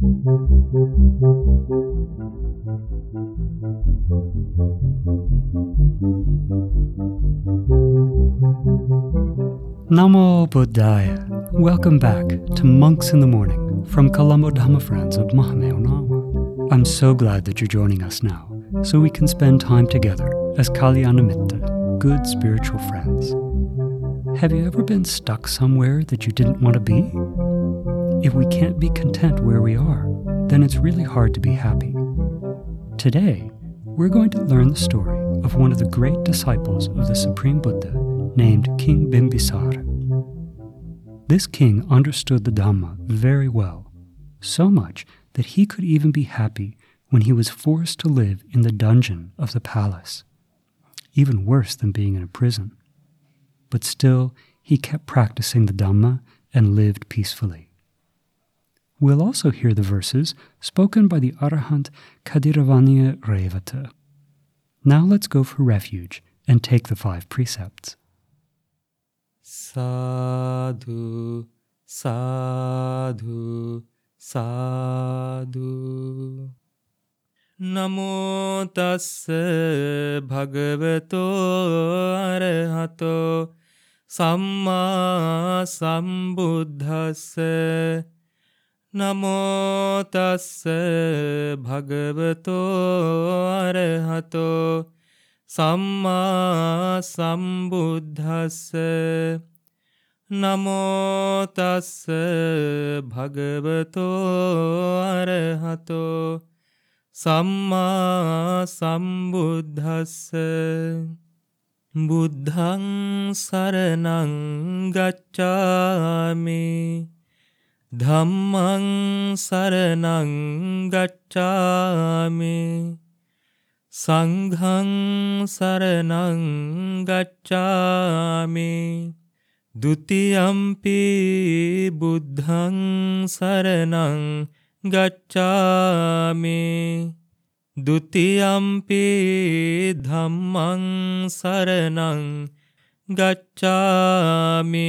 Namo Buddhaya. Welcome back to Monks in the Morning from Colombo Dhamma Friends of Mahamevnawa. I'm so glad that you're joining us now so we can spend time together as Kalyanamitta, good spiritual friends. Have you ever been stuck somewhere that you didn't want to be? If we can't be content where we are, then it's really hard to be happy. Today, we're going to learn the story of one of the great disciples of the Supreme Buddha named King Bimbisara. This king understood the Dhamma very well, so much that he could even be happy when he was forced to live in the dungeon of the palace, even worse than being in a prison. But still, he kept practicing the Dhamma and lived peacefully. We'll also hear the verses spoken by the Arahant Kadiravaniya Revata. Now let's go for refuge and take the five precepts. Sadhu, sadhu, sadhu. නමෝ තස්ස භගවතෝ අරහතෝ සම්මා සම්බුද්ධස්ස නමෝ තස්ස භගවතෝ අරහතෝ සම්මා සම්බුද්ධස්ස නමෝ තස්ස භගවතෝ අරහතෝ සම්මා සම්බුද්ධස්ස බුද්ධං සරණං ගච්ඡාමි ධම්මං සරණං ගච්ඡාමි। සංඝං සරණං ගච්ඡාමි। ဒ ුතියම්පි බුද්ධං සරණං ගච්ඡාමි। ဒ ුතියම්පි ධම්මං සරණං ගච්ඡාමි।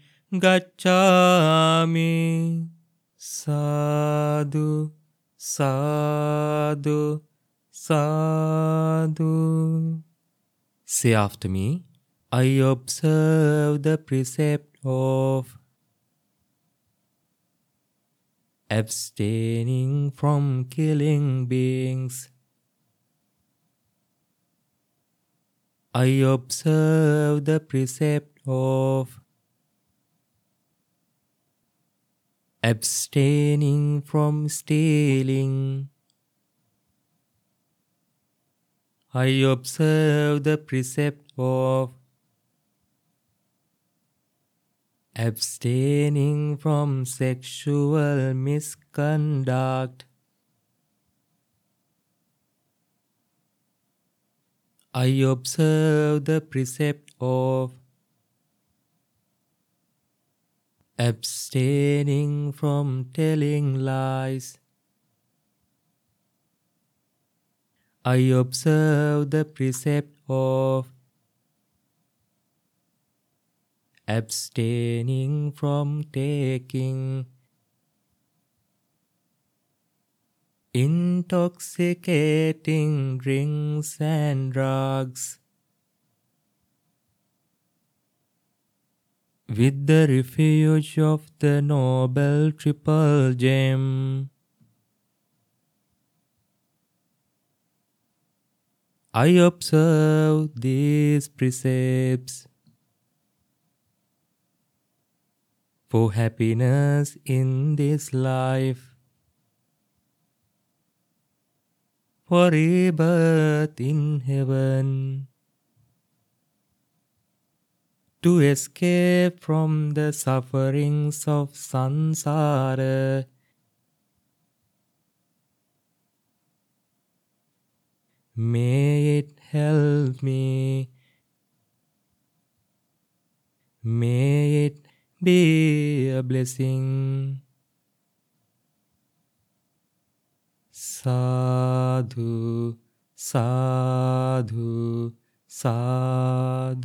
गच्छामि साधु साधु साधु Say after me, I observe the precept of abstaining from killing beings. I observe the precept of abstaining from stealing. I observe the precept of abstaining from sexual misconduct. I observe the precept of abstaining from telling lies. I observe the precept of abstaining from taking intoxicating drinks and drugs. With the refuge of the Noble Triple Gem, I observe these precepts for happiness in this life. For rebirth in heaven. To escape from the sufferings of samsara. May it help me. May it be a blessing. Sadhu, sadhu, sadhu.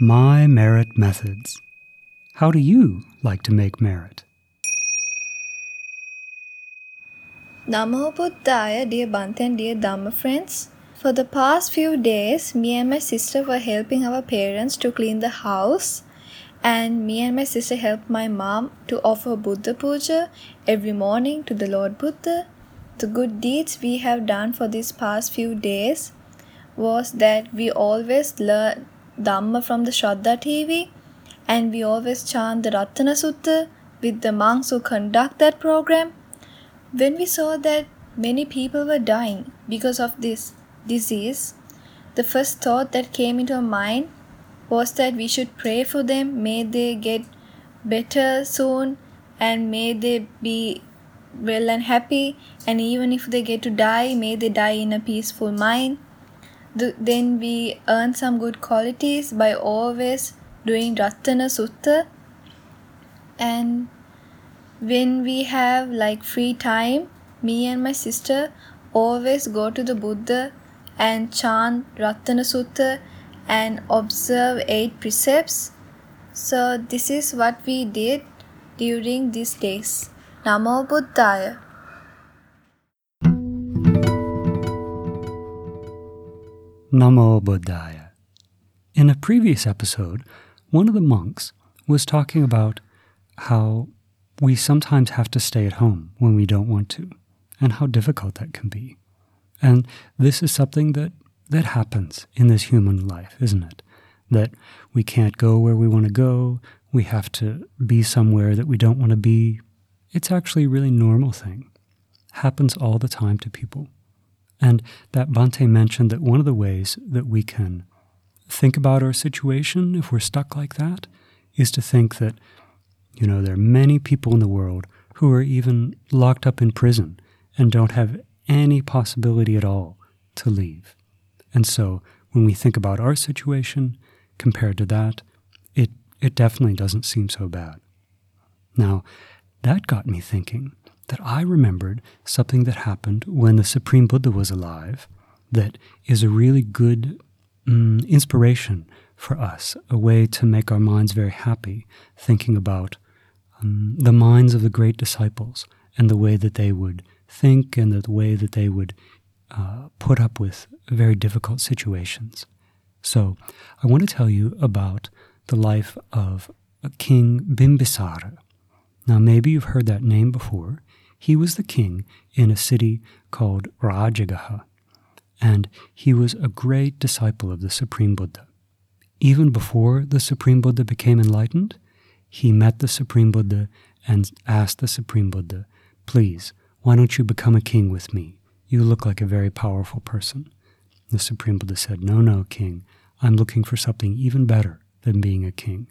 My merit methods. How do you like to make merit? Namo Buddhaya, dear Bhante dear Dhamma friends. For the past few days, me and my sister were helping our parents to clean the house, and me and my sister helped my mom to offer Buddha Puja every morning to the Lord Buddha. The good deeds we have done for these past few days was that we always learn Dhamma from the Shraddha TV and we always chant the Ratana Sutta with the monks who conduct that program. When we saw that many people were dying because of this disease, the first thought that came into our mind was that we should pray for them. May they get better soon and may they be well and happy. And even if they get to die, may they die in a peaceful mind. The, then we earn some good qualities by always doing Ratana Sutta. And when we have like free time, me and my sister always go to the Buddha and chant Ratana Sutta and observe eight precepts. So this is what we did during these days. Namo Buddhaya. Namo Buddhaya. In a previous episode, one of the monks was talking about how we sometimes have to stay at home when we don't want to, and how difficult that can be. And this is something that, that happens in this human life, isn't it? That we can't go where we want to go, we have to be somewhere that we don't want to be. It's actually a really normal thing. Happens all the time to people. And that Bhante mentioned that one of the ways that we can think about our situation if we're stuck like that is to think that, you know, there are many people in the world who are even locked up in prison and don't have any possibility at all to leave. And so when we think about our situation compared to that, it, it definitely doesn't seem so bad. Now, that got me thinking that I remembered something that happened when the Supreme Buddha was alive that is a really good um, inspiration for us, a way to make our minds very happy, thinking about um, the minds of the great disciples and the way that they would think and the way that they would uh, put up with very difficult situations. So, I want to tell you about the life of King Bimbisara. Now, maybe you've heard that name before. He was the king in a city called Rajagaha, and he was a great disciple of the Supreme Buddha. Even before the Supreme Buddha became enlightened, he met the Supreme Buddha and asked the Supreme Buddha, Please, why don't you become a king with me? You look like a very powerful person. The Supreme Buddha said, No, no, king. I'm looking for something even better than being a king.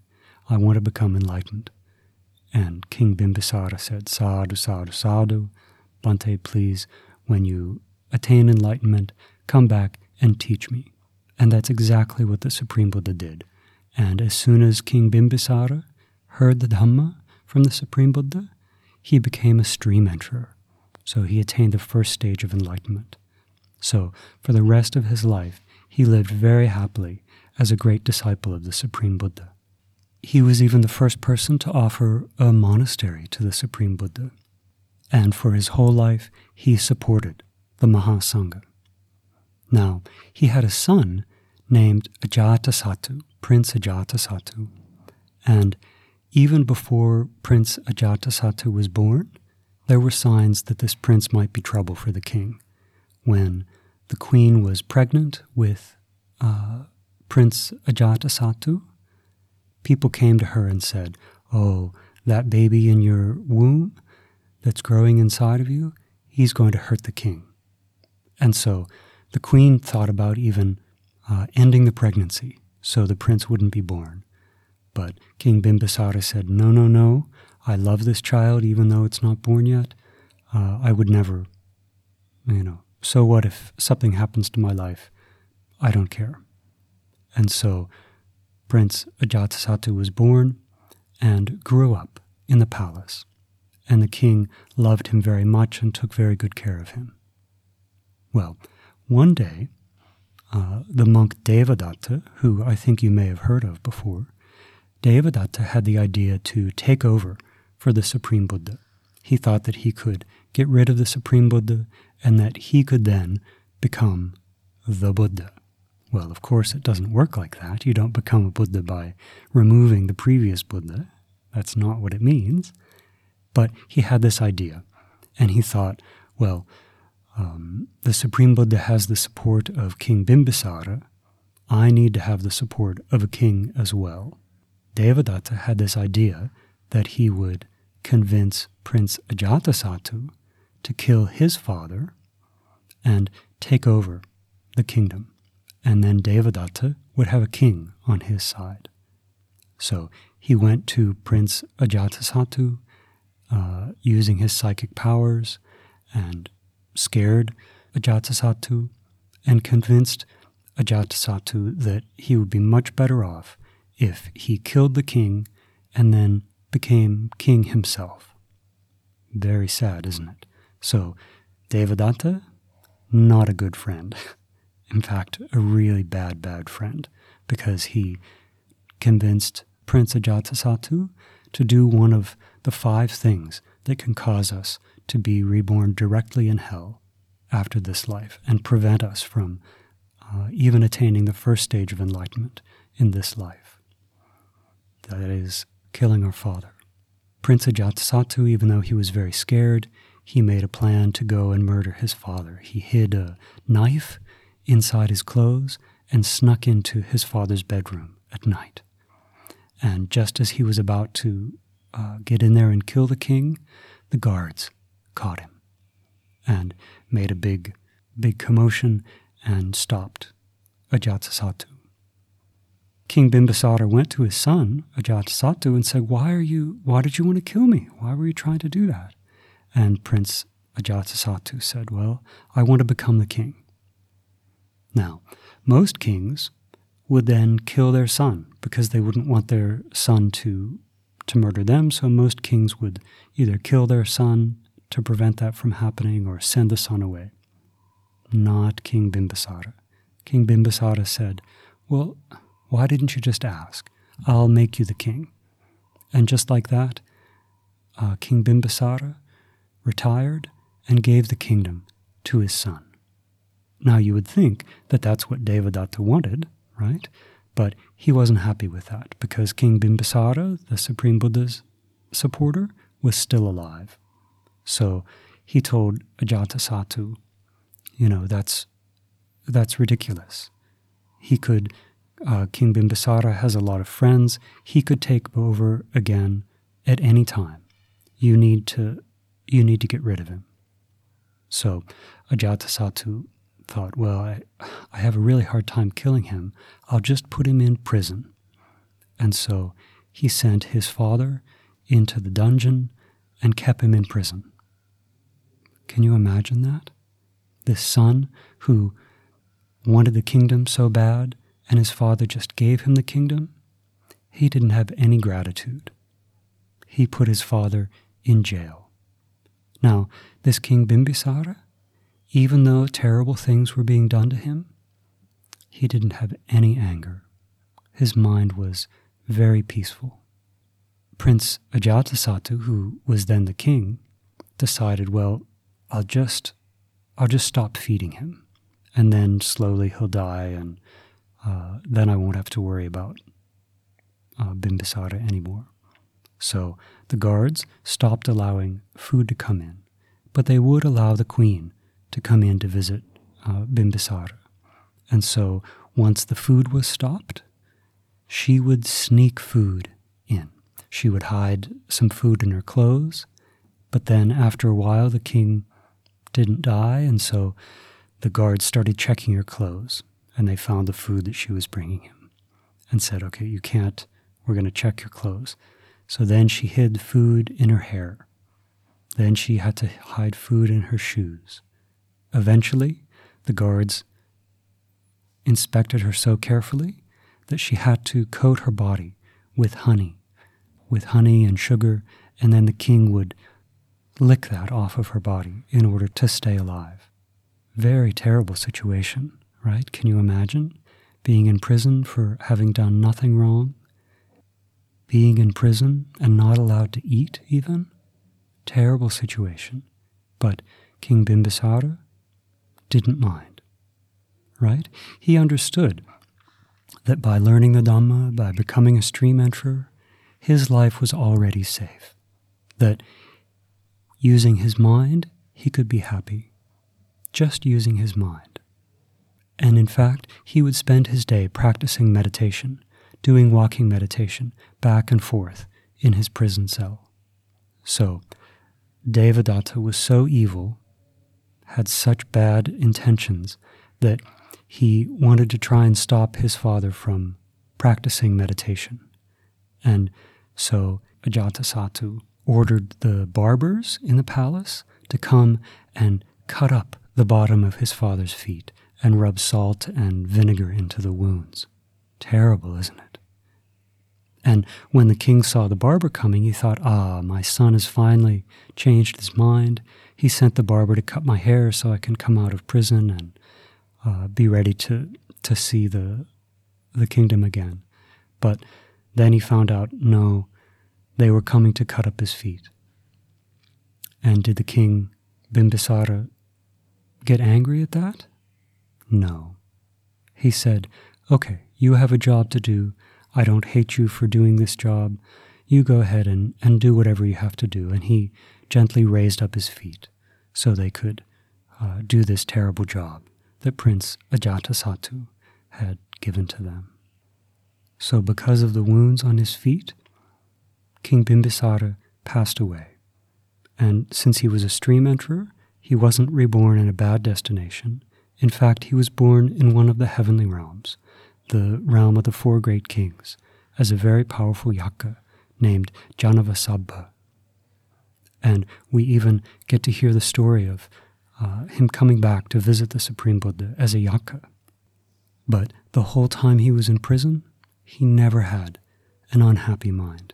I want to become enlightened. And King Bimbisara said, Sadhu, sadhu, sadhu. Bhante, please, when you attain enlightenment, come back and teach me. And that's exactly what the Supreme Buddha did. And as soon as King Bimbisara heard the Dhamma from the Supreme Buddha, he became a stream enterer. So he attained the first stage of enlightenment. So for the rest of his life, he lived very happily as a great disciple of the Supreme Buddha. He was even the first person to offer a monastery to the Supreme Buddha. And for his whole life, he supported the Mahasangha. Now, he had a son named Ajatasattu, Prince Ajatasattu. And even before Prince Ajatasattu was born, there were signs that this prince might be trouble for the king. When the queen was pregnant with uh, Prince Ajatasattu, people came to her and said, Oh, that baby in your womb that's growing inside of you, he's going to hurt the king. And so the queen thought about even uh, ending the pregnancy so the prince wouldn't be born. But King Bimbisara said, No, no, no. I love this child even though it's not born yet. uh, I would never, you know, so what if something happens to my life? I don't care. And so Prince Ajatasattu was born and grew up in the palace, and the king loved him very much and took very good care of him. Well, one day, uh, the monk Devadatta, who I think you may have heard of before, Devadatta had the idea to take over for the Supreme Buddha. He thought that he could get rid of the Supreme Buddha and that he could then become the Buddha. Well, of course, it doesn't work like that. You don't become a Buddha by removing the previous Buddha. That's not what it means. But he had this idea, and he thought, well, um, the Supreme Buddha has the support of King Bimbisara. I need to have the support of a king as well. Devadatta had this idea that he would convince Prince Ajatasattu to kill his father and take over the kingdom. And then Devadatta would have a king on his side. So he went to Prince Ajatasattu uh, using his psychic powers and scared Ajatasattu and convinced Ajatasattu that he would be much better off if he killed the king and then became king himself. Very sad, isn't it? So, Devadatta, not a good friend. In fact, a really bad, bad friend, because he convinced Prince Ajatasattu to do one of the five things that can cause us to be reborn directly in hell after this life and prevent us from uh, even attaining the first stage of enlightenment in this life. That is, killing our father. Prince Ajatasattu, even though he was very scared, he made a plan to go and murder his father. He hid a knife inside his clothes and snuck into his father's bedroom at night. And just as he was about to uh, get in there and kill the king, the guards caught him and made a big, big commotion and stopped Ajatasattu. King Bimbisara went to his son, Ajatasattu, and said, Why are you why did you want to kill me? Why were you trying to do that? And Prince Ajatasattu said, Well, I want to become the king. Now, most kings would then kill their son because they wouldn't want their son to to murder them, so most kings would either kill their son to prevent that from happening or send the son away. Not King Bimbisara. King Bimbisara said, Well, why didn't you just ask? I'll make you the king. And just like that, uh, King Bimbisara retired and gave the kingdom to his son. Now, you would think that that's what Devadatta wanted, right? But he wasn't happy with that because King Bimbisara, the Supreme Buddha's supporter, was still alive. So he told Ajatasattu, you know, that's, that's ridiculous. He could uh, King Bimbisara has a lot of friends. He could take over again at any time. You need to, you need to get rid of him. So Ajatasattu thought, well, I, I have a really hard time killing him. I'll just put him in prison. And so he sent his father into the dungeon and kept him in prison. Can you imagine that? This son who wanted the kingdom so bad and his father just gave him the kingdom, he didn't have any gratitude. He put his father in jail. Now, this King Bimbisara, even though terrible things were being done to him, he didn't have any anger. His mind was very peaceful. Prince Ajatasattu, who was then the king, decided, well, I'll just I'll just stop feeding him. And then slowly he'll die and uh, then I won't have to worry about uh, Bimbisara anymore. So the guards stopped allowing food to come in, but they would allow the queen to come in to visit uh, Bimbisara. And so once the food was stopped, she would sneak food in. She would hide some food in her clothes, but then after a while the king didn't die, and so the guards started checking her clothes and they found the food that she was bringing him and said, Okay, you can't, we're going to check your clothes. So then she hid food in her hair. Then she had to hide food in her shoes. Eventually, the guards inspected her so carefully that she had to coat her body with honey, with honey and sugar, and then the king would lick that off of her body in order to stay alive. Very terrible situation, right? Can you imagine being in prison for having done nothing wrong? Being in prison and not allowed to eat, even? Terrible situation. But King Bimbisara didn't mind, right? He understood that by learning the Dhamma, by becoming a stream enterer, his life was already safe. That using his mind, he could be happy. Just using his mind. And in fact, he would spend his day practicing meditation, doing walking meditation back and forth in his prison cell. So, Devadatta was so evil, had such bad intentions, that he wanted to try and stop his father from practicing meditation. And so Ajatasattu ordered the barbers in the palace to come and cut up the bottom of his father's feet and rub salt and vinegar into the wounds. Terrible, isn't it? And when the king saw the barber coming, he thought, ah, my son has finally changed his mind. He sent the barber to cut my hair so I can come out of prison and uh, be ready to to see the the kingdom again. But then he found out no, they were coming to cut up his feet. And did the king Bimbisara get angry at that? No. He said, Okay, you have a job to do. I don't hate you for doing this job. You go ahead and, and do whatever you have to do. And he gently raised up his feet so they could uh, do this terrible job that Prince Ajatasattu had given to them. So, because of the wounds on his feet, King Bimbisara passed away. And since he was a stream enterer, he wasn't reborn in a bad destination. In fact, he was born in one of the heavenly realms, the realm of the four great kings, as a very powerful yaka named Janavasabha. And we even get to hear the story of uh, him coming back to visit the Supreme Buddha as a yaka. But the whole time he was in prison, he never had an unhappy mind.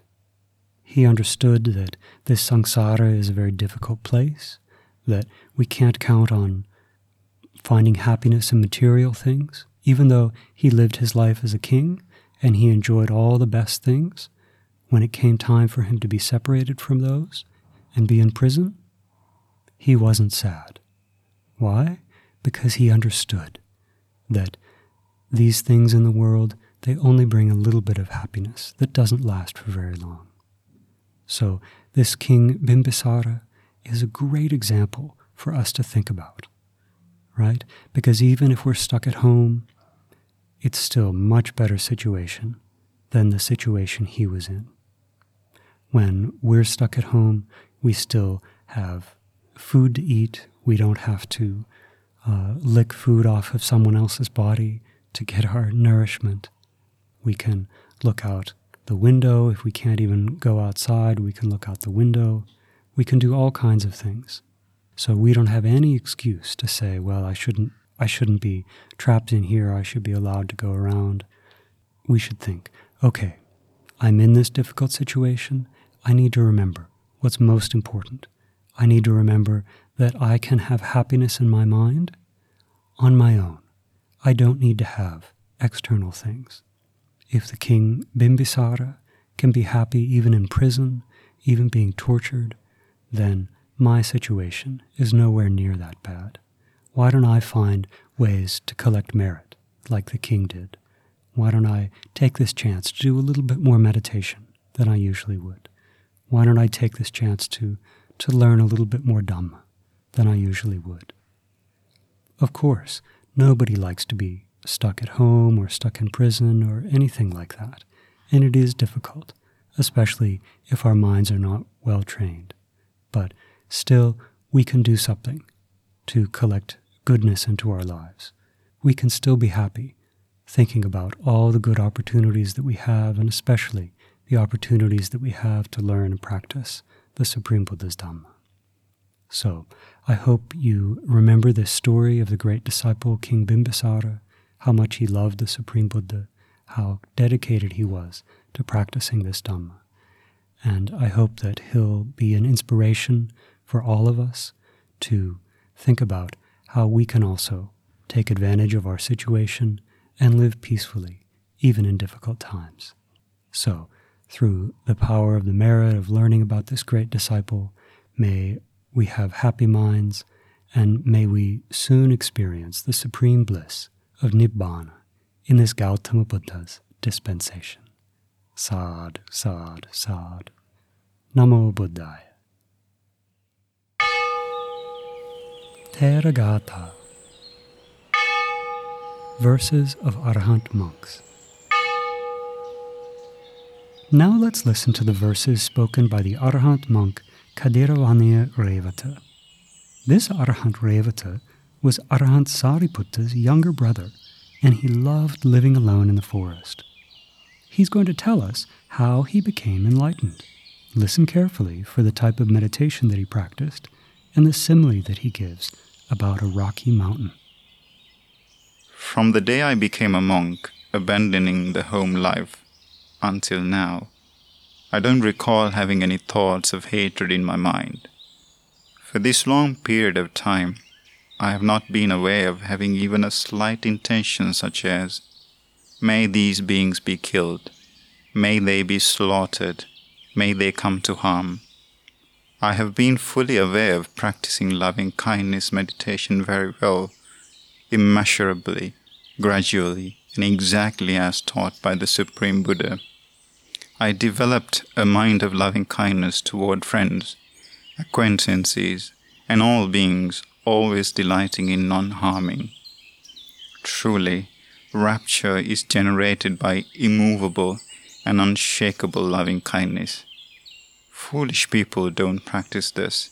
He understood that this samsara is a very difficult place, that we can't count on finding happiness in material things, even though he lived his life as a king and he enjoyed all the best things. When it came time for him to be separated from those and be in prison, he wasn't sad. Why? Because he understood that these things in the world, they only bring a little bit of happiness that doesn't last for very long. So, this King Bimbisara is a great example for us to think about, right? Because even if we're stuck at home, it's still much better situation than the situation he was in. When we're stuck at home, we still have food to eat, we don't have to uh, lick food off of someone else's body to get our nourishment. We can look out the window. If we can't even go outside, we can look out the window. We can do all kinds of things. So we don't have any excuse to say, well, I shouldn't I shouldn't be trapped in here. I should be allowed to go around. We should think, okay, I'm in this difficult situation. I need to remember what's most important. I need to remember that I can have happiness in my mind on my own. I don't need to have external things. If the king Bimbisara can be happy even in prison, even being tortured, then my situation is nowhere near that bad. Why don't I find ways to collect merit like the king did? Why don't I take this chance to do a little bit more meditation than I usually would? Why don't I take this chance to, to learn a little bit more Dhamma? than I usually would. Of course, nobody likes to be stuck at home or stuck in prison or anything like that, and it is difficult, especially if our minds are not well trained. But still, we can do something to collect goodness into our lives. We can still be happy thinking about all the good opportunities that we have, and especially the opportunities that we have to learn and practice the Supreme Buddha's Dhamma. So I hope you remember this story of the great disciple King Bimbisara, how much he loved the Supreme Buddha, how dedicated he was to practicing this Dhamma. And I hope that he'll be an inspiration for all of us to think about how we can also take advantage of our situation and live peacefully, even in difficult times. So, through the power of the merit of learning about this great disciple, may we have happy minds, and may we soon experience the supreme bliss of Nibbana in this Gautama Buddha's dispensation. Sad, sad, sad. Namo Buddhaya. Theragatha Verses of Arahant Monks. Now let's listen to the verses spoken by the Arahant monk Kadiravaniya Revata. This Arahant Revata was Arahant Sariputta's younger brother, and he loved living alone in the forest. He's going to tell us how he became enlightened. Listen carefully for the type of meditation that he practiced and the simile that he gives about a rocky mountain. From the day I became a monk, abandoning the home life, until now, I don't recall having any thoughts of hatred in my mind. For this long period of time, I have not been aware of having even a slight intention such as, May these beings be killed, may they be slaughtered, may they come to harm. I have been fully aware of practicing loving kindness meditation very well, immeasurably, gradually, and exactly as taught by the Supreme Buddha. I developed a mind of loving kindness toward friends, acquaintances, and all beings, always delighting in non harming. Truly, rapture is generated by immovable and unshakable loving kindness. Foolish people don't practice this,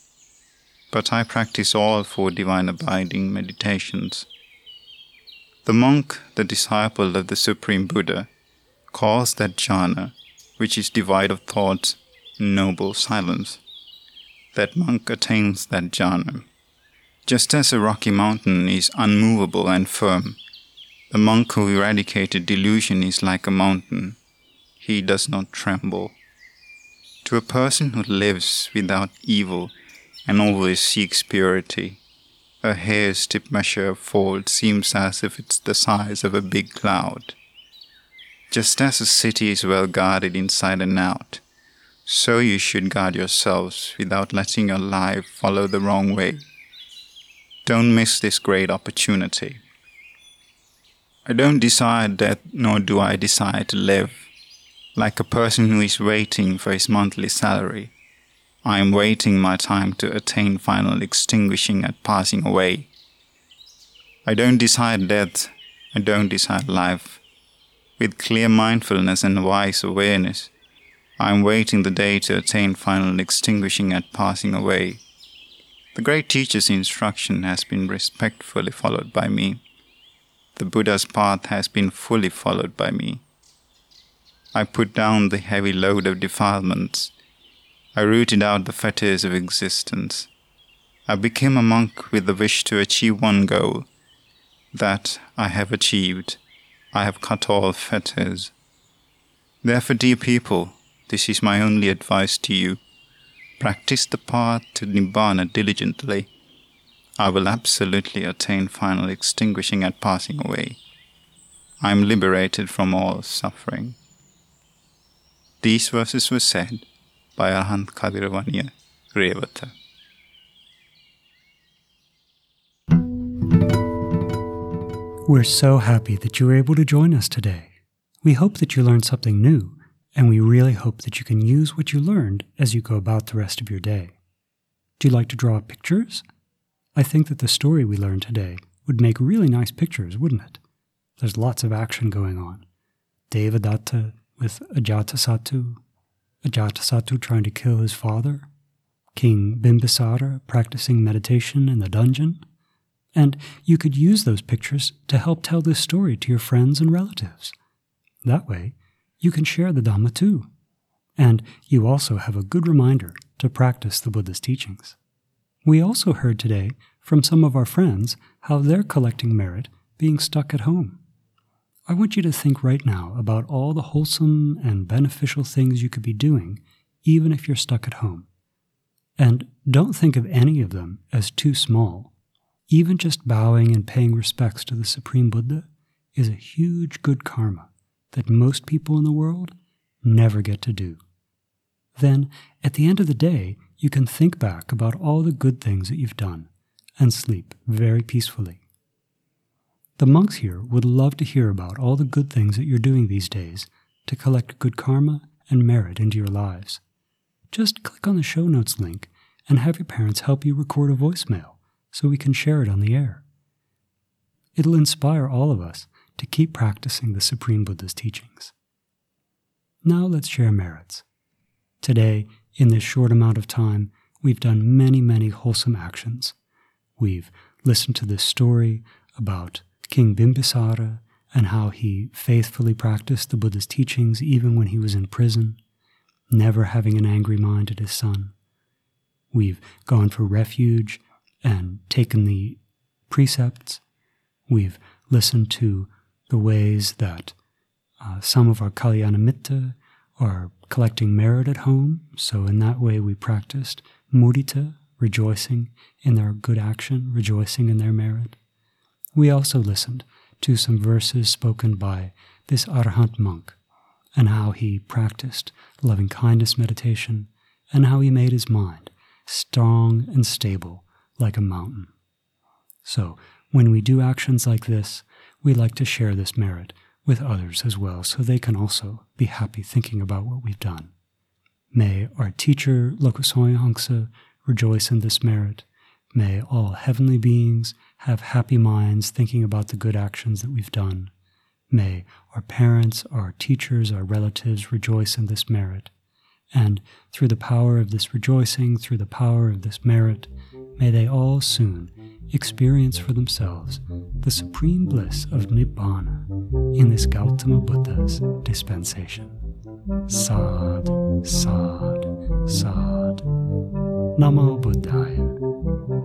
but I practice all four divine abiding meditations. The monk, the disciple of the Supreme Buddha, calls that jhana which is devoid of thoughts, noble silence. That monk attains that jhana. Just as a rocky mountain is unmovable and firm, the monk who eradicated delusion is like a mountain. He does not tremble. To a person who lives without evil and always seeks purity, a hair's tip measure of fault seems as if it's the size of a big cloud. Just as a city is well guarded inside and out, so you should guard yourselves without letting your life follow the wrong way. Don't miss this great opportunity. I don't desire death, nor do I desire to live. Like a person who is waiting for his monthly salary, I am waiting my time to attain final extinguishing at passing away. I don't desire death, I don't desire life. With clear mindfulness and wise awareness, I am waiting the day to attain final extinguishing at passing away. The great teacher's instruction has been respectfully followed by me. The Buddha's path has been fully followed by me. I put down the heavy load of defilements. I rooted out the fetters of existence. I became a monk with the wish to achieve one goal. That I have achieved. I have cut all fetters. Therefore, dear people, this is my only advice to you. Practice the path to Nibbana diligently. I will absolutely attain final extinguishing at passing away. I am liberated from all suffering. These verses were said by Arhant Kadiravaniya Revata. We're so happy that you were able to join us today. We hope that you learned something new, and we really hope that you can use what you learned as you go about the rest of your day. Do you like to draw pictures? I think that the story we learned today would make really nice pictures, wouldn't it? There's lots of action going on. Devadatta with Ajatasattu, Ajatasattu trying to kill his father, King Bimbisara practicing meditation in the dungeon, and you could use those pictures to help tell this story to your friends and relatives. That way, you can share the Dhamma too. And you also have a good reminder to practice the Buddha's teachings. We also heard today from some of our friends how they're collecting merit being stuck at home. I want you to think right now about all the wholesome and beneficial things you could be doing, even if you're stuck at home. And don't think of any of them as too small. Even just bowing and paying respects to the Supreme Buddha is a huge good karma that most people in the world never get to do. Then, at the end of the day, you can think back about all the good things that you've done and sleep very peacefully. The monks here would love to hear about all the good things that you're doing these days to collect good karma and merit into your lives. Just click on the show notes link and have your parents help you record a voicemail so we can share it on the air. It'll inspire all of us to keep practicing the Supreme Buddha's teachings. Now let's share merits. Today, in this short amount of time, we've done many, many wholesome actions. We've listened to this story about King Bimbisara and how he faithfully practiced the Buddha's teachings even when he was in prison, never having an angry mind at his son. We've gone for refuge and taken the precepts. We've listened to the ways that uh, some of our Kalyanamitta are collecting merit at home. So, in that way, we practiced mudita, rejoicing in their good action, rejoicing in their merit. We also listened to some verses spoken by this Arahant monk and how he practiced loving kindness meditation and how he made his mind strong and stable like a mountain. So, when we do actions like this, we like to share this merit with others as well so they can also be happy thinking about what we've done. May our teacher, Lokasoya rejoice in this merit. May all heavenly beings have happy minds thinking about the good actions that we've done. May our parents, our teachers, our relatives rejoice in this merit. And through the power of this rejoicing, through the power of this merit, may they all soon experience for themselves the supreme bliss of Nibbana in this Gautama Buddha's dispensation. Sad, sad, sad. Namo Buddhaya.